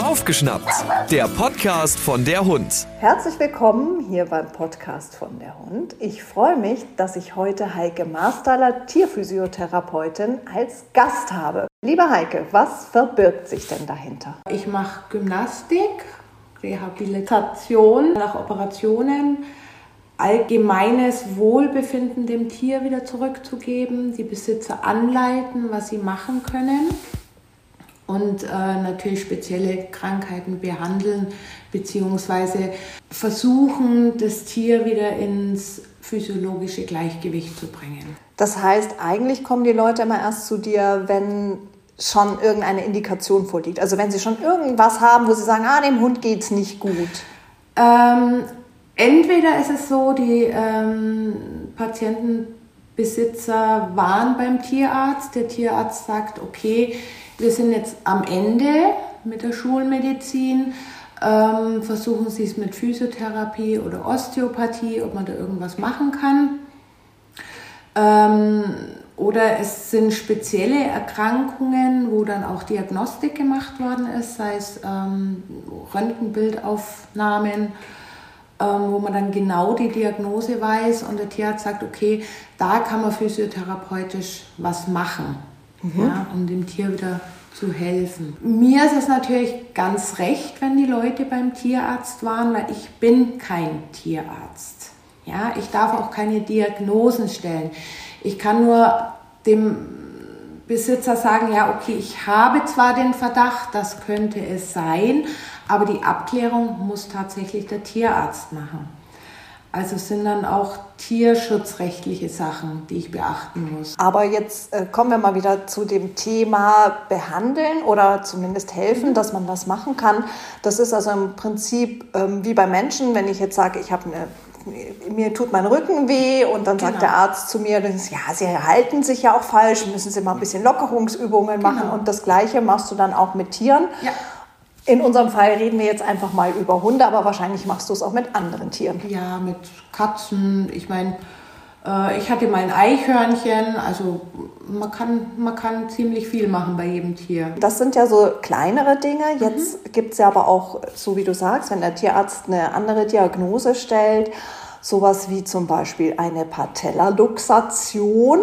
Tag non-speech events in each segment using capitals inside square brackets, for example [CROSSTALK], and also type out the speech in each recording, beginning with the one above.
Aufgeschnappt, der Podcast von der Hund. Herzlich willkommen hier beim Podcast von der Hund. Ich freue mich, dass ich heute Heike Marstaller, Tierphysiotherapeutin, als Gast habe. Liebe Heike, was verbirgt sich denn dahinter? Ich mache Gymnastik, Rehabilitation nach Operationen, allgemeines Wohlbefinden dem Tier wieder zurückzugeben, die Besitzer anleiten, was sie machen können und äh, natürlich spezielle Krankheiten behandeln beziehungsweise versuchen, das Tier wieder ins physiologische Gleichgewicht zu bringen. Das heißt, eigentlich kommen die Leute immer erst zu dir, wenn schon irgendeine Indikation vorliegt. Also wenn sie schon irgendwas haben, wo sie sagen, ah, dem Hund geht es nicht gut. Ähm, entweder ist es so, die ähm, Patientenbesitzer waren beim Tierarzt. Der Tierarzt sagt, okay, wir sind jetzt am Ende mit der Schulmedizin. Ähm, versuchen Sie es mit Physiotherapie oder Osteopathie, ob man da irgendwas machen kann. Ähm, oder es sind spezielle Erkrankungen, wo dann auch Diagnostik gemacht worden ist, sei es ähm, Röntgenbildaufnahmen, wo man dann genau die Diagnose weiß und der Tierarzt sagt, okay, da kann man physiotherapeutisch was machen mhm. ja, um dem Tier wieder zu helfen. Mir ist es natürlich ganz recht, wenn die Leute beim Tierarzt waren, weil ich bin kein Tierarzt. Ja, ich darf auch keine Diagnosen stellen. Ich kann nur dem Besitzer sagen, ja, okay, ich habe zwar den Verdacht, das könnte es sein, aber die Abklärung muss tatsächlich der Tierarzt machen. Also sind dann auch tierschutzrechtliche Sachen, die ich beachten muss. Aber jetzt äh, kommen wir mal wieder zu dem Thema behandeln oder zumindest helfen, mhm. dass man was machen kann. Das ist also im Prinzip ähm, wie bei Menschen, wenn ich jetzt sage, ich habe eine mir tut mein Rücken weh und dann genau. sagt der Arzt zu mir, ja, Sie halten sich ja auch falsch, müssen Sie mal ein bisschen Lockerungsübungen machen genau. und das Gleiche machst du dann auch mit Tieren. Ja. In unserem Fall reden wir jetzt einfach mal über Hunde, aber wahrscheinlich machst du es auch mit anderen Tieren. Ja, mit Katzen. Ich meine, äh, ich hatte mal ein Eichhörnchen. Also man kann, man kann ziemlich viel machen bei jedem Tier. Das sind ja so kleinere Dinge. Jetzt mhm. gibt es ja aber auch, so wie du sagst, wenn der Tierarzt eine andere Diagnose stellt, sowas wie zum Beispiel eine Patellaluxation.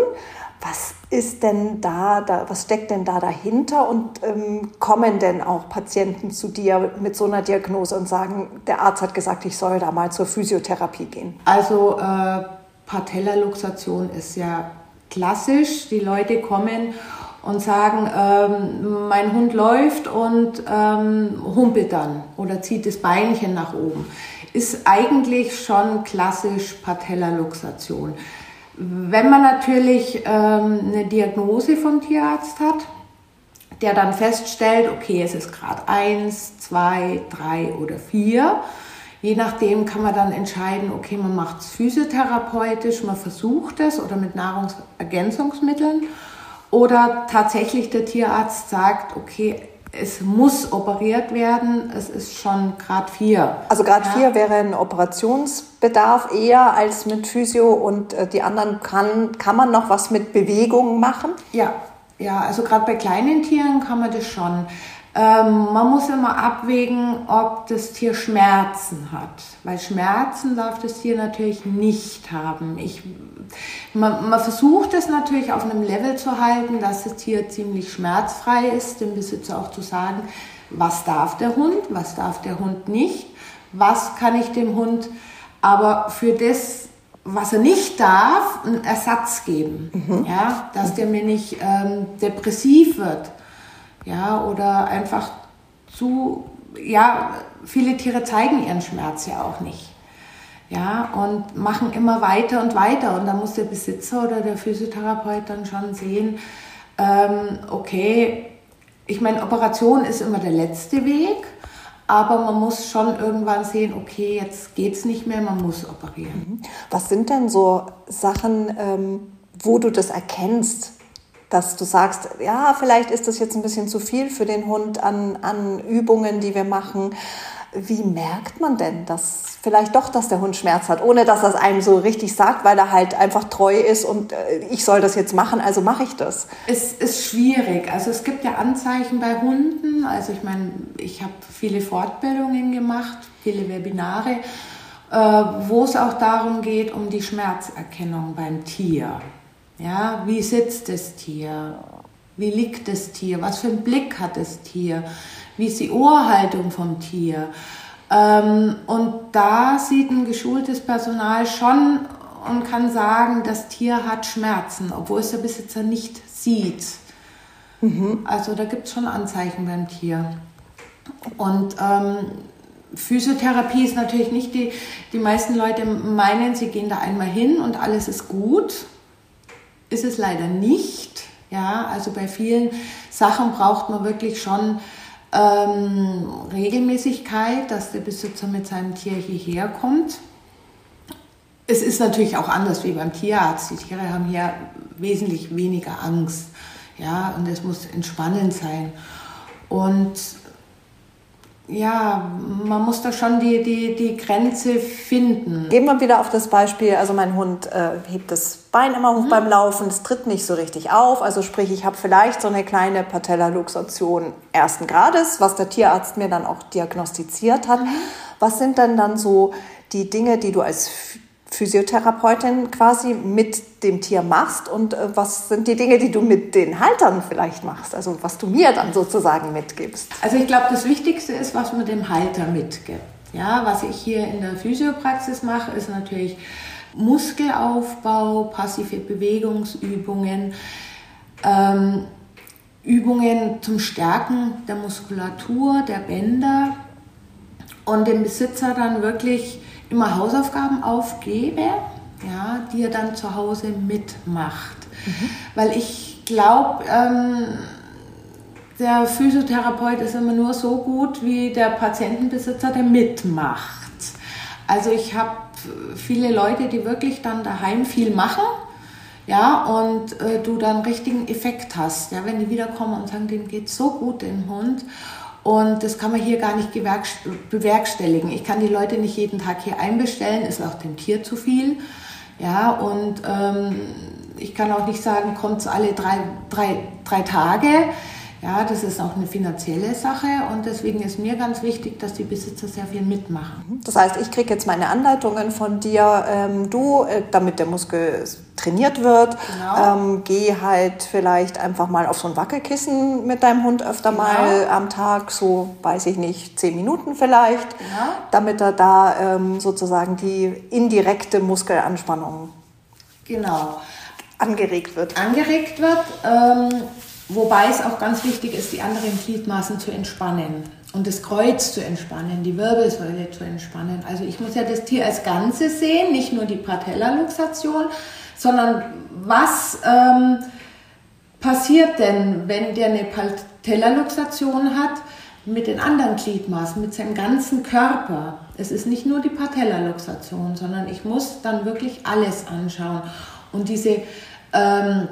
Was ist denn da, da, was steckt denn da dahinter und ähm, kommen denn auch Patienten zu dir mit so einer Diagnose und sagen, der Arzt hat gesagt, ich soll da mal zur Physiotherapie gehen? Also äh, Patellaluxation ist ja klassisch. Die Leute kommen und sagen, ähm, mein Hund läuft und ähm, humpelt dann oder zieht das Beinchen nach oben. Ist eigentlich schon klassisch Patellaluxation. Wenn man natürlich ähm, eine Diagnose vom Tierarzt hat, der dann feststellt, okay, es ist Grad 1, 2, 3 oder 4, je nachdem kann man dann entscheiden, okay, man macht es physiotherapeutisch, man versucht es oder mit Nahrungsergänzungsmitteln. Oder tatsächlich der Tierarzt sagt, okay, es muss operiert werden, es ist schon Grad 4. Also Grad ja. 4 wäre ein Operationsbedarf eher als mit Physio und äh, die anderen kann, kann man noch was mit Bewegungen machen? Ja, ja also gerade bei kleinen Tieren kann man das schon. Ähm, man muss immer abwägen, ob das Tier Schmerzen hat, weil Schmerzen darf das Tier natürlich nicht haben. Ich, man, man versucht es natürlich auf einem Level zu halten, dass das Tier ziemlich schmerzfrei ist, dem Besitzer auch zu sagen, was darf der Hund, was darf der Hund nicht, was kann ich dem Hund aber für das, was er nicht darf, einen Ersatz geben, mhm. ja, dass der mir nicht ähm, depressiv wird ja, oder einfach zu, ja, viele Tiere zeigen ihren Schmerz ja auch nicht. Ja, und machen immer weiter und weiter. Und da muss der Besitzer oder der Physiotherapeut dann schon sehen, ähm, okay, ich meine, Operation ist immer der letzte Weg, aber man muss schon irgendwann sehen, okay, jetzt geht es nicht mehr, man muss operieren. Mhm. Was sind denn so Sachen, ähm, wo du das erkennst, dass du sagst, ja, vielleicht ist das jetzt ein bisschen zu viel für den Hund an, an Übungen, die wir machen. Wie merkt man denn, dass vielleicht doch, dass der Hund Schmerz hat, ohne dass es einem so richtig sagt, weil er halt einfach treu ist und äh, ich soll das jetzt machen, also mache ich das? Es ist schwierig. Also es gibt ja Anzeichen bei Hunden. Also ich meine, ich habe viele Fortbildungen gemacht, viele Webinare, äh, wo es auch darum geht, um die Schmerzerkennung beim Tier. Ja, wie sitzt das Tier? Wie liegt das Tier? Was für einen Blick hat das Tier? Wie ist die Ohrhaltung vom Tier? Ähm, und da sieht ein geschultes Personal schon und kann sagen, das Tier hat Schmerzen, obwohl es der Besitzer nicht sieht. Mhm. Also da gibt es schon Anzeichen beim Tier. Und ähm, Physiotherapie ist natürlich nicht die, die meisten Leute meinen, sie gehen da einmal hin und alles ist gut. Ist es leider nicht. Ja, also bei vielen Sachen braucht man wirklich schon ähm, Regelmäßigkeit, dass der Besitzer mit seinem Tier hierher kommt. Es ist natürlich auch anders wie beim Tierarzt. Die Tiere haben hier wesentlich weniger Angst. Ja, und es muss entspannend sein. Und ja, man muss da schon die, die, die Grenze finden. Gehen wir wieder auf das Beispiel, also mein Hund äh, hebt das Bein immer hoch mhm. beim Laufen, es tritt nicht so richtig auf, also sprich, ich habe vielleicht so eine kleine Patellaluxation ersten Grades, was der Tierarzt mir dann auch diagnostiziert hat. Mhm. Was sind denn dann so die Dinge, die du als Physiotherapeutin quasi mit dem Tier machst und äh, was sind die Dinge, die du mit den Haltern vielleicht machst, also was du mir dann sozusagen mitgibst? Also ich glaube, das Wichtigste ist, was man dem Halter mitgibt. Ja, was ich hier in der Physiopraxis mache, ist natürlich Muskelaufbau, passive Bewegungsübungen, ähm, Übungen zum Stärken der Muskulatur, der Bänder und dem Besitzer dann wirklich immer Hausaufgaben aufgebe, ja, die er dann zu Hause mitmacht. Mhm. Weil ich glaube, ähm, der Physiotherapeut ist immer nur so gut wie der Patientenbesitzer, der mitmacht. Also ich habe viele Leute, die wirklich dann daheim viel machen, ja, und äh, du dann richtigen Effekt hast, ja, wenn die wiederkommen und sagen, dem geht so gut, dem Hund. Und das kann man hier gar nicht bewerkstelligen. Ich kann die Leute nicht jeden Tag hier einbestellen, ist auch dem Tier zu viel. Ja, und ähm, ich kann auch nicht sagen, kommt es alle drei, drei, drei Tage. Ja, das ist auch eine finanzielle Sache und deswegen ist mir ganz wichtig, dass die Besitzer sehr viel mitmachen. Das heißt, ich kriege jetzt meine Anleitungen von dir, ähm, du, äh, damit der Muskel trainiert wird. Genau. Ähm, geh halt vielleicht einfach mal auf so ein Wackelkissen mit deinem Hund öfter genau. mal am Tag, so weiß ich nicht, zehn Minuten vielleicht, genau. damit er da ähm, sozusagen die indirekte Muskelanspannung genau. angeregt wird. Angeregt wird. Ähm Wobei es auch ganz wichtig ist, die anderen Gliedmaßen zu entspannen und das Kreuz zu entspannen, die Wirbelsäule zu entspannen. Also ich muss ja das Tier als Ganzes sehen, nicht nur die Patellaluxation, sondern was ähm, passiert denn, wenn der eine Patellaluxation hat mit den anderen Gliedmaßen, mit seinem ganzen Körper. Es ist nicht nur die Patellaluxation, sondern ich muss dann wirklich alles anschauen. Und diese ähm,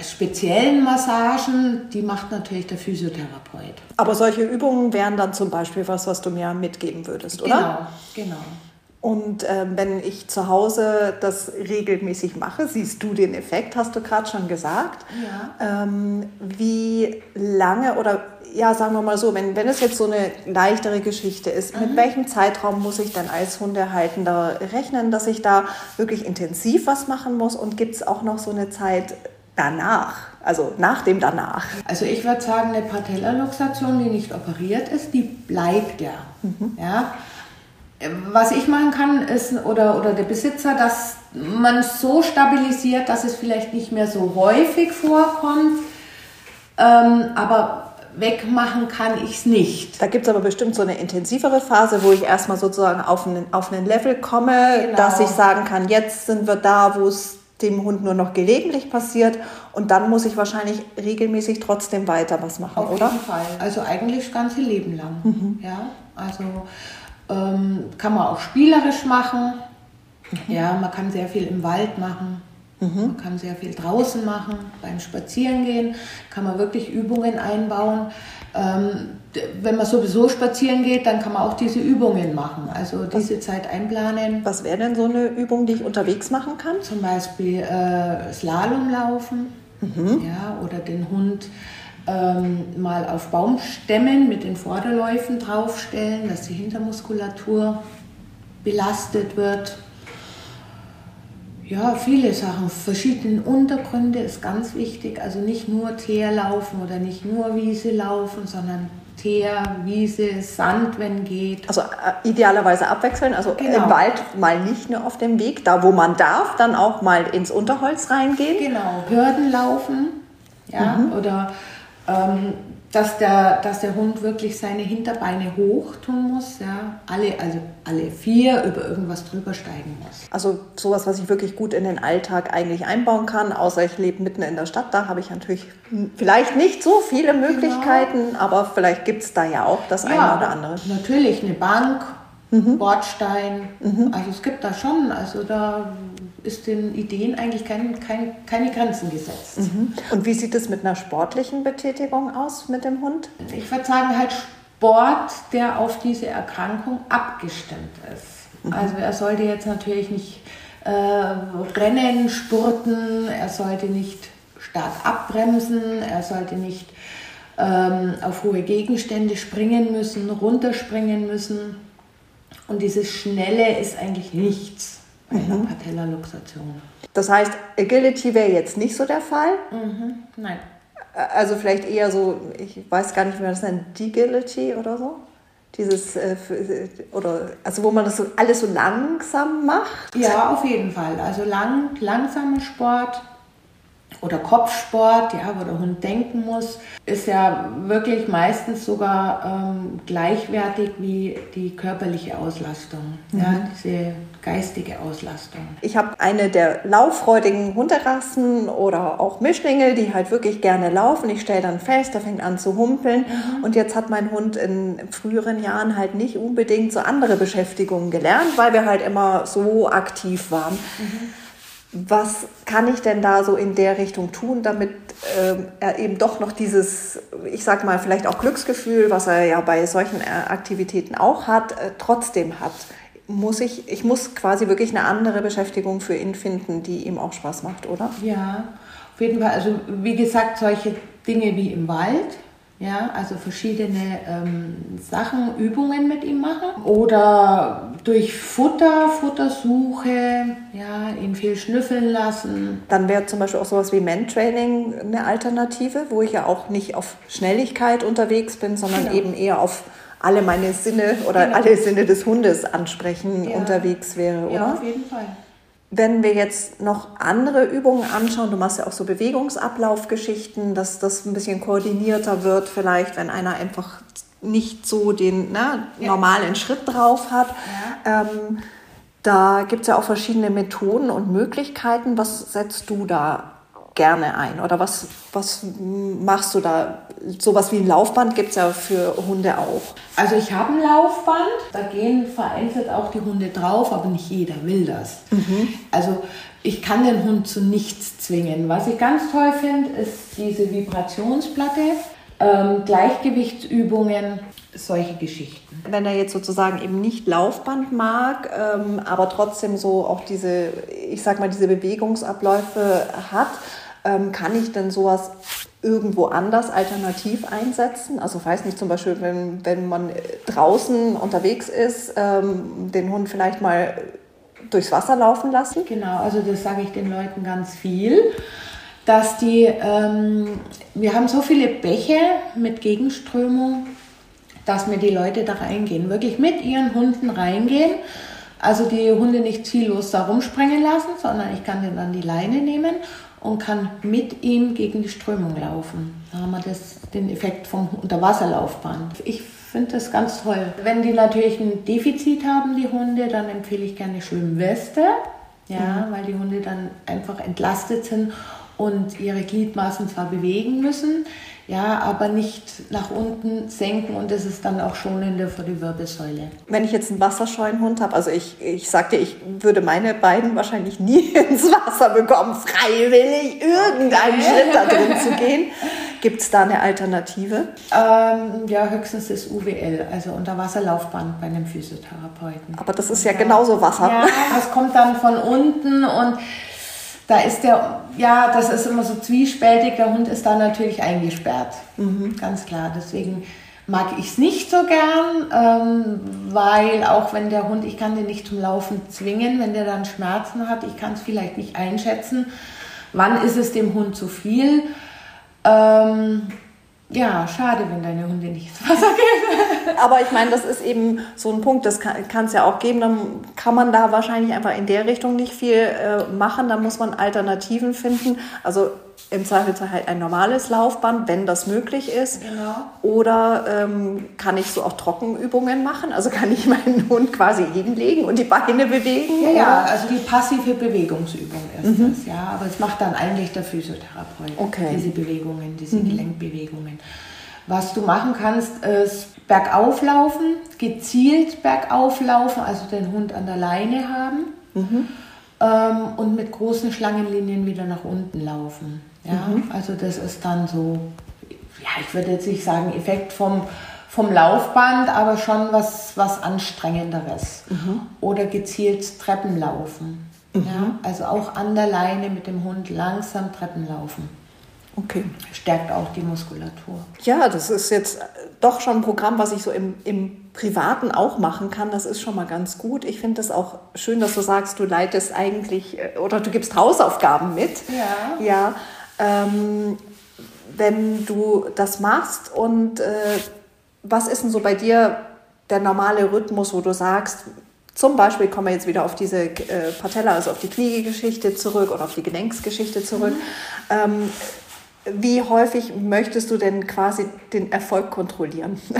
speziellen Massagen, die macht natürlich der Physiotherapeut. Aber solche Übungen wären dann zum Beispiel was, was du mir mitgeben würdest, oder? Genau, genau. Und äh, wenn ich zu Hause das regelmäßig mache, siehst du den Effekt, hast du gerade schon gesagt. Ja. Ähm, wie lange oder ja, sagen wir mal so, wenn, wenn es jetzt so eine leichtere Geschichte ist, mhm. mit welchem Zeitraum muss ich denn als Hundehaltender rechnen, dass ich da wirklich intensiv was machen muss? Und gibt es auch noch so eine Zeit danach, also nach dem danach? Also ich würde sagen, eine Patellaluxation, die nicht operiert ist, die bleibt ja. Mhm. ja. Was ich machen kann, ist, oder, oder der Besitzer, dass man es so stabilisiert, dass es vielleicht nicht mehr so häufig vorkommt, ähm, aber wegmachen kann ich es nicht. Da gibt es aber bestimmt so eine intensivere Phase, wo ich erstmal sozusagen auf einen, auf einen Level komme, genau. dass ich sagen kann, jetzt sind wir da, wo es dem Hund nur noch gelegentlich passiert und dann muss ich wahrscheinlich regelmäßig trotzdem weiter was machen, Auf oder? Auf jeden Fall. Also eigentlich das ganze Leben lang. Mhm. Ja, also ähm, kann man auch spielerisch machen. Mhm. Ja, man kann sehr viel im Wald machen. Mhm. Man kann sehr viel draußen machen, beim Spazierengehen kann man wirklich Übungen einbauen. Ähm, wenn man sowieso spazieren geht, dann kann man auch diese Übungen machen, also diese was, Zeit einplanen. Was wäre denn so eine Übung, die ich unterwegs machen kann? Zum Beispiel äh, Slalom laufen mhm. ja, oder den Hund ähm, mal auf Baumstämmen mit den Vorderläufen draufstellen, dass die Hintermuskulatur belastet wird. Ja, viele Sachen. Verschiedene Untergründe ist ganz wichtig. Also nicht nur Teer laufen oder nicht nur Wiese laufen, sondern Teer, Wiese, Sand, wenn geht. Also äh, idealerweise abwechseln. Also genau. im Wald mal nicht nur auf dem Weg, da wo man darf, dann auch mal ins Unterholz reingehen. Genau, Hürden laufen. Ja, mhm. oder ähm, dass der, dass der Hund wirklich seine Hinterbeine hoch tun muss, ja, alle, also alle vier über irgendwas drüber steigen muss. Also sowas, was ich wirklich gut in den Alltag eigentlich einbauen kann, außer ich lebe mitten in der Stadt, da habe ich natürlich vielleicht nicht so viele genau. Möglichkeiten, genau. aber vielleicht gibt es da ja auch das ja, eine oder andere. Natürlich eine Bank, mhm. Bordstein, mhm. also es gibt da schon, also da ist den Ideen eigentlich kein, kein, keine Grenzen gesetzt. Mhm. Und wie sieht es mit einer sportlichen Betätigung aus mit dem Hund? Ich würde sagen, halt Sport, der auf diese Erkrankung abgestimmt ist. Mhm. Also er sollte jetzt natürlich nicht äh, rennen, spurten, er sollte nicht stark abbremsen, er sollte nicht ähm, auf hohe Gegenstände springen müssen, runterspringen müssen. Und dieses Schnelle ist eigentlich nichts bei mhm. einer Patellaluxation. Das heißt, Agility wäre jetzt nicht so der Fall? Mhm. Nein. Also vielleicht eher so, ich weiß gar nicht, wie man das nennt, Degility oder so? Dieses, äh, oder, also wo man das so alles so langsam macht? Ja, auf jeden Fall. Also lang, langsamer Sport, oder Kopfsport, ja, wo der Hund denken muss, ist ja wirklich meistens sogar ähm, gleichwertig wie die körperliche Auslastung, mhm. ja, diese geistige Auslastung. Ich habe eine der lauffreudigen Hunderassen oder auch Mischlinge, die halt wirklich gerne laufen. Ich stelle dann fest, der fängt an zu humpeln mhm. und jetzt hat mein Hund in früheren Jahren halt nicht unbedingt so andere Beschäftigungen gelernt, weil wir halt immer so aktiv waren. Mhm was kann ich denn da so in der Richtung tun, damit ähm, er eben doch noch dieses, ich sag mal, vielleicht auch Glücksgefühl, was er ja bei solchen äh, Aktivitäten auch hat, äh, trotzdem hat? Muss ich, ich muss quasi wirklich eine andere Beschäftigung für ihn finden, die ihm auch Spaß macht, oder? Ja, auf jeden Fall. Also wie gesagt, solche Dinge wie im Wald, ja, also verschiedene ähm, Sachen, Übungen mit ihm machen. Oder durch Futter, Futtersuche, ja, ihn viel schnüffeln lassen. Dann wäre zum Beispiel auch sowas wie Mentraining eine Alternative, wo ich ja auch nicht auf Schnelligkeit unterwegs bin, sondern genau. eben eher auf alle meine Sinne oder genau. alle Sinne des Hundes ansprechen ja. unterwegs wäre, oder? Ja, auf jeden Fall. Wenn wir jetzt noch andere Übungen anschauen, du machst ja auch so Bewegungsablaufgeschichten, dass das ein bisschen koordinierter wird, vielleicht, wenn einer einfach nicht so den ne, normalen Schritt drauf hat. Ja. Ähm, da gibt es ja auch verschiedene Methoden und Möglichkeiten. Was setzt du da gerne ein? Oder was, was machst du da? Sowas wie ein Laufband gibt es ja für Hunde auch. Also ich habe ein Laufband, da gehen vereinzelt auch die Hunde drauf, aber nicht jeder will das. Mhm. Also ich kann den Hund zu nichts zwingen. Was ich ganz toll finde, ist diese Vibrationsplatte, ähm, Gleichgewichtsübungen, solche Geschichten. Wenn er jetzt sozusagen eben nicht Laufband mag, ähm, aber trotzdem so auch diese, ich sag mal, diese Bewegungsabläufe hat, ähm, kann ich denn sowas irgendwo anders alternativ einsetzen? Also weiß nicht, zum Beispiel, wenn, wenn man draußen unterwegs ist, ähm, den Hund vielleicht mal durchs Wasser laufen lassen? Genau, also das sage ich den Leuten ganz viel, dass die, ähm, wir haben so viele Bäche mit Gegenströmung, dass mir die Leute da reingehen, wirklich mit ihren Hunden reingehen. Also die Hunde nicht ziellos da rumspringen lassen, sondern ich kann dann die Leine nehmen und kann mit ihm gegen die Strömung laufen. Da haben wir das, den Effekt vom Unterwasserlaufband. Ich finde das ganz toll. Wenn die natürlich ein Defizit haben, die Hunde, dann empfehle ich gerne Schwimmweste, ja, mhm. weil die Hunde dann einfach entlastet sind und ihre Gliedmaßen zwar bewegen müssen, ja, aber nicht nach unten senken und das ist dann auch schonender für die Wirbelsäule. Wenn ich jetzt einen wasserscheuen Hund habe, also ich, ich sagte, ich würde meine beiden wahrscheinlich [LAUGHS] nie ins Wasser bekommen, freiwillig irgendeinen Schritt da drin zu gehen. Gibt es da eine Alternative? Ähm, ja, höchstens das UWL, also Unterwasserlaufband bei einem Physiotherapeuten. Aber das ist ja, ja genauso Wasser. Ja, das kommt dann von unten und da ist der, ja, das ist immer so zwiespältig, der Hund ist da natürlich eingesperrt. Mhm. Ganz klar. Deswegen mag ich es nicht so gern, ähm, weil auch wenn der Hund, ich kann den nicht zum Laufen zwingen, wenn der dann Schmerzen hat, ich kann es vielleicht nicht einschätzen, wann ist es dem Hund zu viel. Ähm, ja, schade, wenn deine Hunde nicht ins Wasser gehen. [LAUGHS] Aber ich meine, das ist eben so ein Punkt, das kann es ja auch geben. Dann kann man da wahrscheinlich einfach in der Richtung nicht viel äh, machen. Da muss man Alternativen finden. Also im Zweifelsfall halt ein normales Laufband, wenn das möglich ist. Genau. Oder ähm, kann ich so auch Trockenübungen machen? Also kann ich meinen Hund quasi hinlegen und die Beine bewegen? Ja, ja also die passive Bewegungsübung ist mhm. das, ja. Aber es macht dann eigentlich der Physiotherapeut, okay. diese Bewegungen, diese mhm. Gelenkbewegungen. Was du machen kannst, ist bergauf laufen, gezielt bergauf laufen, also den Hund an der Leine haben. Mhm. Ähm, und mit großen Schlangenlinien wieder nach unten laufen. Ja, mhm. also das ist dann so, ja, ich würde jetzt nicht sagen Effekt vom, vom Laufband, aber schon was, was Anstrengenderes. Mhm. Oder gezielt Treppen laufen. Mhm. Ja, also auch an der Leine mit dem Hund langsam Treppen laufen. Okay. Stärkt auch die Muskulatur. Ja, das ist jetzt doch schon ein Programm, was ich so im, im Privaten auch machen kann. Das ist schon mal ganz gut. Ich finde es auch schön, dass du sagst, du leitest eigentlich äh, oder du gibst Hausaufgaben mit. Ja. Ja. Ähm, wenn du das machst und äh, was ist denn so bei dir der normale Rhythmus, wo du sagst, zum Beispiel kommen wir jetzt wieder auf diese äh, Patella, also auf die Kniegeschichte zurück oder auf die Gelenksgeschichte zurück. Mhm. Ähm, wie häufig möchtest du denn quasi den Erfolg kontrollieren? [LAUGHS]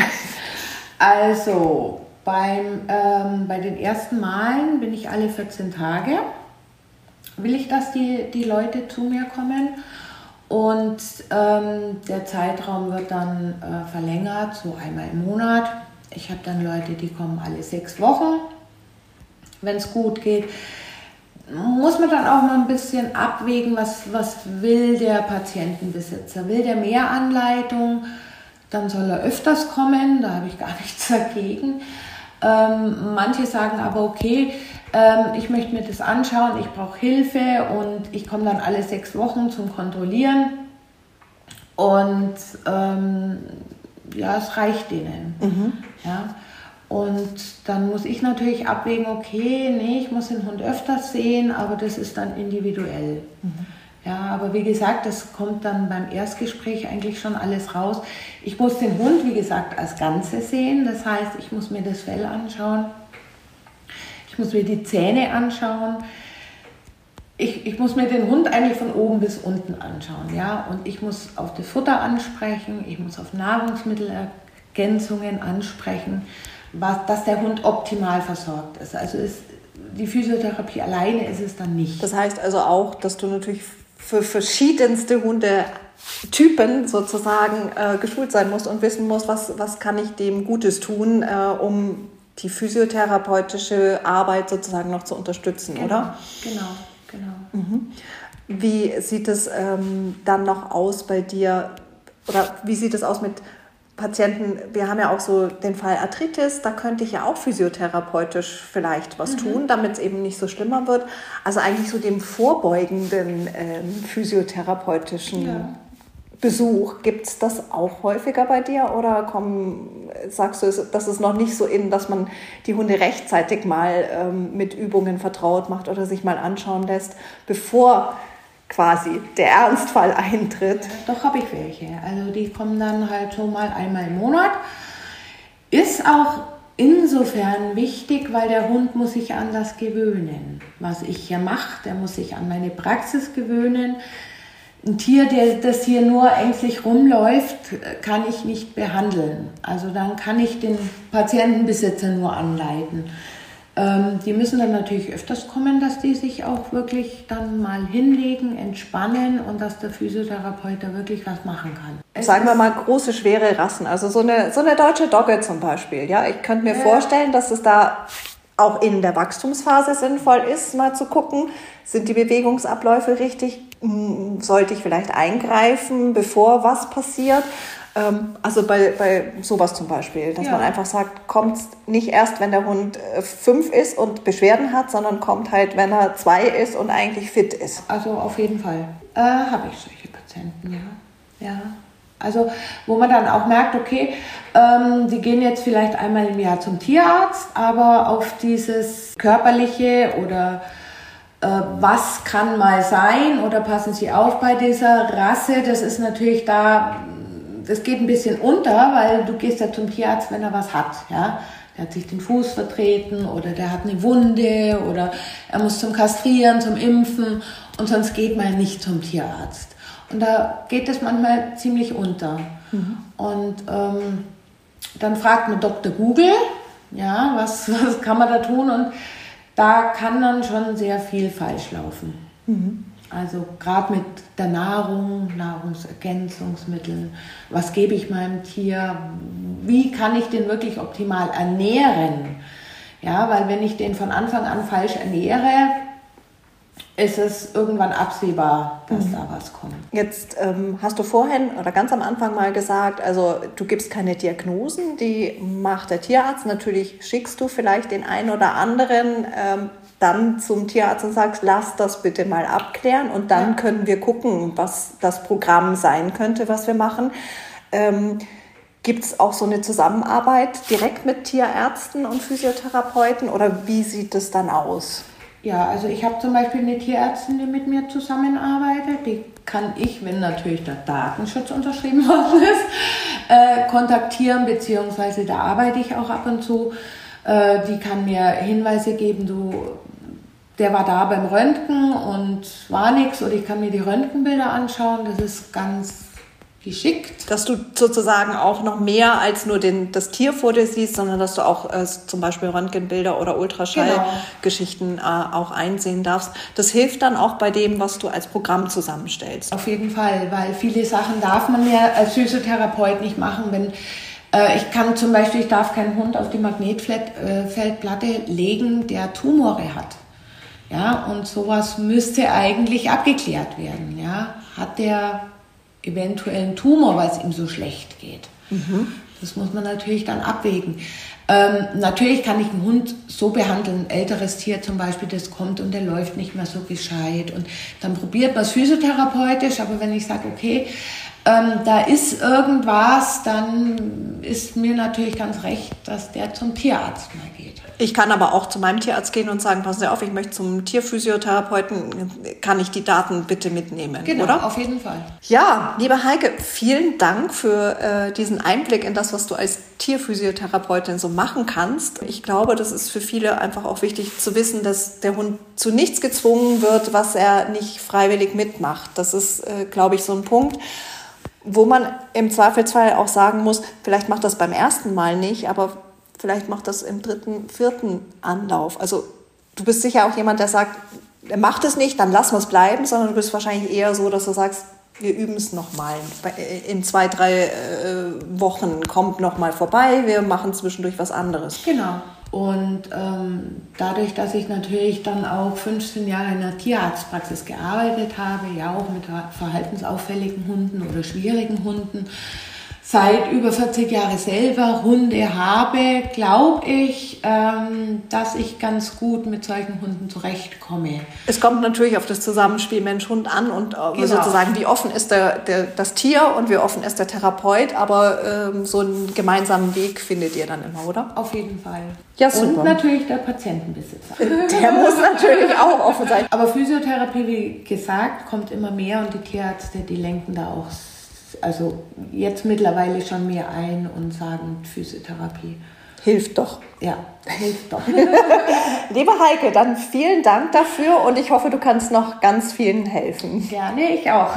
Also beim, ähm, bei den ersten Malen bin ich alle 14 Tage. Will ich, dass die, die Leute zu mir kommen. Und ähm, der Zeitraum wird dann äh, verlängert, so einmal im Monat. Ich habe dann Leute, die kommen alle sechs Wochen, wenn es gut geht. Muss man dann auch mal ein bisschen abwägen, was, was will der Patientenbesitzer? Will der mehr Anleitung? Dann soll er öfters kommen, da habe ich gar [LAUGHS] nichts dagegen. Ähm, manche sagen aber, okay, ähm, ich möchte mir das anschauen, ich brauche Hilfe und ich komme dann alle sechs Wochen zum Kontrollieren. Und ähm, ja, es reicht denen. Mhm. Ja. Und dann muss ich natürlich abwägen, okay, nee, ich muss den Hund öfters sehen, aber das ist dann individuell. Mhm. Ja, aber wie gesagt, das kommt dann beim Erstgespräch eigentlich schon alles raus. Ich muss den Hund, wie gesagt, als Ganze sehen. Das heißt, ich muss mir das Fell anschauen. Ich muss mir die Zähne anschauen. Ich, ich muss mir den Hund eigentlich von oben bis unten anschauen. Ja? Und ich muss auf das Futter ansprechen. Ich muss auf Nahrungsmittelergänzungen ansprechen, was, dass der Hund optimal versorgt ist. Also ist die Physiotherapie alleine ist es dann nicht. Das heißt also auch, dass du natürlich für verschiedenste Hundetypen sozusagen äh, geschult sein musst und wissen musst, was, was kann ich dem Gutes tun, äh, um die physiotherapeutische Arbeit sozusagen noch zu unterstützen, genau, oder? Genau, genau. Mhm. Wie sieht es ähm, dann noch aus bei dir? Oder wie sieht es aus mit Patienten? Wir haben ja auch so den Fall Arthritis, da könnte ich ja auch physiotherapeutisch vielleicht was mhm. tun, damit es eben nicht so schlimmer wird. Also eigentlich so dem vorbeugenden ähm, physiotherapeutischen ja. Besuch. Gibt es das auch häufiger bei dir oder komm, sagst du, das ist noch nicht so in, dass man die Hunde rechtzeitig mal ähm, mit Übungen vertraut macht oder sich mal anschauen lässt, bevor quasi der Ernstfall eintritt? Ja, doch habe ich welche. Also die kommen dann halt so mal einmal im Monat. Ist auch insofern wichtig, weil der Hund muss sich an das gewöhnen, was ich hier mache. Der muss sich an meine Praxis gewöhnen ein Tier, der, das hier nur ängstlich rumläuft, kann ich nicht behandeln. Also dann kann ich den Patientenbesitzer nur anleiten. Ähm, die müssen dann natürlich öfters kommen, dass die sich auch wirklich dann mal hinlegen, entspannen und dass der Physiotherapeut da wirklich was machen kann. Es Sagen wir mal große, schwere Rassen, also so eine, so eine deutsche Dogge zum Beispiel. Ja, ich könnte mir äh, vorstellen, dass es da auch in der Wachstumsphase sinnvoll ist, mal zu gucken, sind die Bewegungsabläufe richtig, hm, sollte ich vielleicht eingreifen, bevor was passiert. Ähm, also bei, bei sowas zum Beispiel, dass ja. man einfach sagt, kommt nicht erst, wenn der Hund äh, fünf ist und Beschwerden hat, sondern kommt halt, wenn er zwei ist und eigentlich fit ist. Also auf jeden Fall äh, habe ich solche Patienten, ja. ja. Also wo man dann auch merkt, okay, ähm, die gehen jetzt vielleicht einmal im Jahr zum Tierarzt, aber auf dieses körperliche oder äh, was kann mal sein oder passen Sie auf bei dieser Rasse, das ist natürlich da das geht ein bisschen unter, weil du gehst ja zum Tierarzt, wenn er was hat. Ja? Der hat sich den Fuß vertreten oder der hat eine Wunde oder er muss zum Kastrieren, zum Impfen und sonst geht man nicht zum Tierarzt. Und da geht es manchmal ziemlich unter. Mhm. Und ähm, dann fragt man Dr. Google, ja, was, [LAUGHS] was kann man da tun? Und da kann dann schon sehr viel falsch laufen. Mhm. Also gerade mit der Nahrung, Nahrungsergänzungsmitteln, was gebe ich meinem Tier, wie kann ich den wirklich optimal ernähren? Ja, weil wenn ich den von Anfang an falsch ernähre, ist es irgendwann absehbar, dass mhm. da was kommt. Jetzt ähm, hast du vorhin oder ganz am Anfang mal gesagt, also du gibst keine Diagnosen, die macht der Tierarzt. Natürlich schickst du vielleicht den einen oder anderen ähm, dann zum Tierarzt und sagst, lass das bitte mal abklären und dann ja. können wir gucken, was das Programm sein könnte, was wir machen. Ähm, Gibt es auch so eine Zusammenarbeit direkt mit Tierärzten und Physiotherapeuten oder wie sieht es dann aus? Ja, also ich habe zum Beispiel eine Tierärztin, die mit mir zusammenarbeitet. Die kann ich, wenn natürlich der Datenschutz unterschrieben [LAUGHS] worden ist, äh, kontaktieren, beziehungsweise da arbeite ich auch ab und zu. Äh, die kann mir Hinweise geben, du der war da beim Röntgen und war nichts oder ich kann mir die Röntgenbilder anschauen. Das ist ganz geschickt. Dass du sozusagen auch noch mehr als nur den, das Tier vor dir siehst, sondern dass du auch äh, zum Beispiel Röntgenbilder oder Ultraschallgeschichten genau. äh, auch einsehen darfst. Das hilft dann auch bei dem, was du als Programm zusammenstellst. Auf jeden Fall, weil viele Sachen darf man ja als Physiotherapeut nicht machen, wenn ich kann zum Beispiel, ich darf keinen Hund auf die Magnetfeldplatte äh, legen, der Tumore hat. Ja, und sowas müsste eigentlich abgeklärt werden. Ja, hat der eventuell einen Tumor, weil es ihm so schlecht geht? Mhm. Das muss man natürlich dann abwägen. Ähm, natürlich kann ich einen Hund so behandeln, ein älteres Tier zum Beispiel, das kommt und der läuft nicht mehr so gescheit und dann probiert man es physiotherapeutisch, aber wenn ich sage, okay, ähm, da ist irgendwas, dann ist mir natürlich ganz recht, dass der zum Tierarzt mal geht. Ich kann aber auch zu meinem Tierarzt gehen und sagen, passen Sie auf, ich möchte zum Tierphysiotherapeuten, kann ich die Daten bitte mitnehmen, genau, oder? auf jeden Fall. Ja, liebe Heike, vielen Dank für äh, diesen Einblick in das, was du als Tierphysiotherapeutin so machen kannst. Ich glaube, das ist für viele einfach auch wichtig zu wissen, dass der Hund zu nichts gezwungen wird, was er nicht freiwillig mitmacht. Das ist, äh, glaube ich, so ein Punkt wo man im Zweifelsfall auch sagen muss, vielleicht macht das beim ersten Mal nicht, aber vielleicht macht das im dritten, vierten Anlauf. Also du bist sicher auch jemand, der sagt, er macht es nicht, dann lassen wir es bleiben, sondern du bist wahrscheinlich eher so, dass du sagst, wir üben es nochmal. In zwei, drei äh, Wochen kommt nochmal vorbei, wir machen zwischendurch was anderes. Genau. Und ähm, dadurch, dass ich natürlich dann auch 15 Jahre in der Tierarztpraxis gearbeitet habe, ja auch mit verhaltensauffälligen Hunden oder schwierigen Hunden, seit über 40 Jahren selber Hunde habe, glaube ich, ähm, dass ich ganz gut mit solchen Hunden zurechtkomme. Es kommt natürlich auf das Zusammenspiel Mensch-Hund an und äh, genau. sozusagen, wie offen ist der, der, das Tier und wie offen ist der Therapeut, aber ähm, so einen gemeinsamen Weg findet ihr dann immer, oder? Auf jeden Fall. Ja, super. Und natürlich der Patientenbesitzer. Der muss natürlich auch offen sein. Aber Physiotherapie, wie gesagt, kommt immer mehr und die Tierärzte, die lenken da auch also jetzt mittlerweile schon mehr ein und sagen Physiotherapie. Hilft doch. Ja, hilft doch. [LAUGHS] [LAUGHS] Liebe Heike, dann vielen Dank dafür und ich hoffe, du kannst noch ganz vielen helfen. Gerne, ich auch.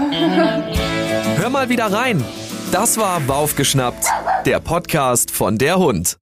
Hör mal wieder rein. Das war Baufgeschnappt, der Podcast von der Hund.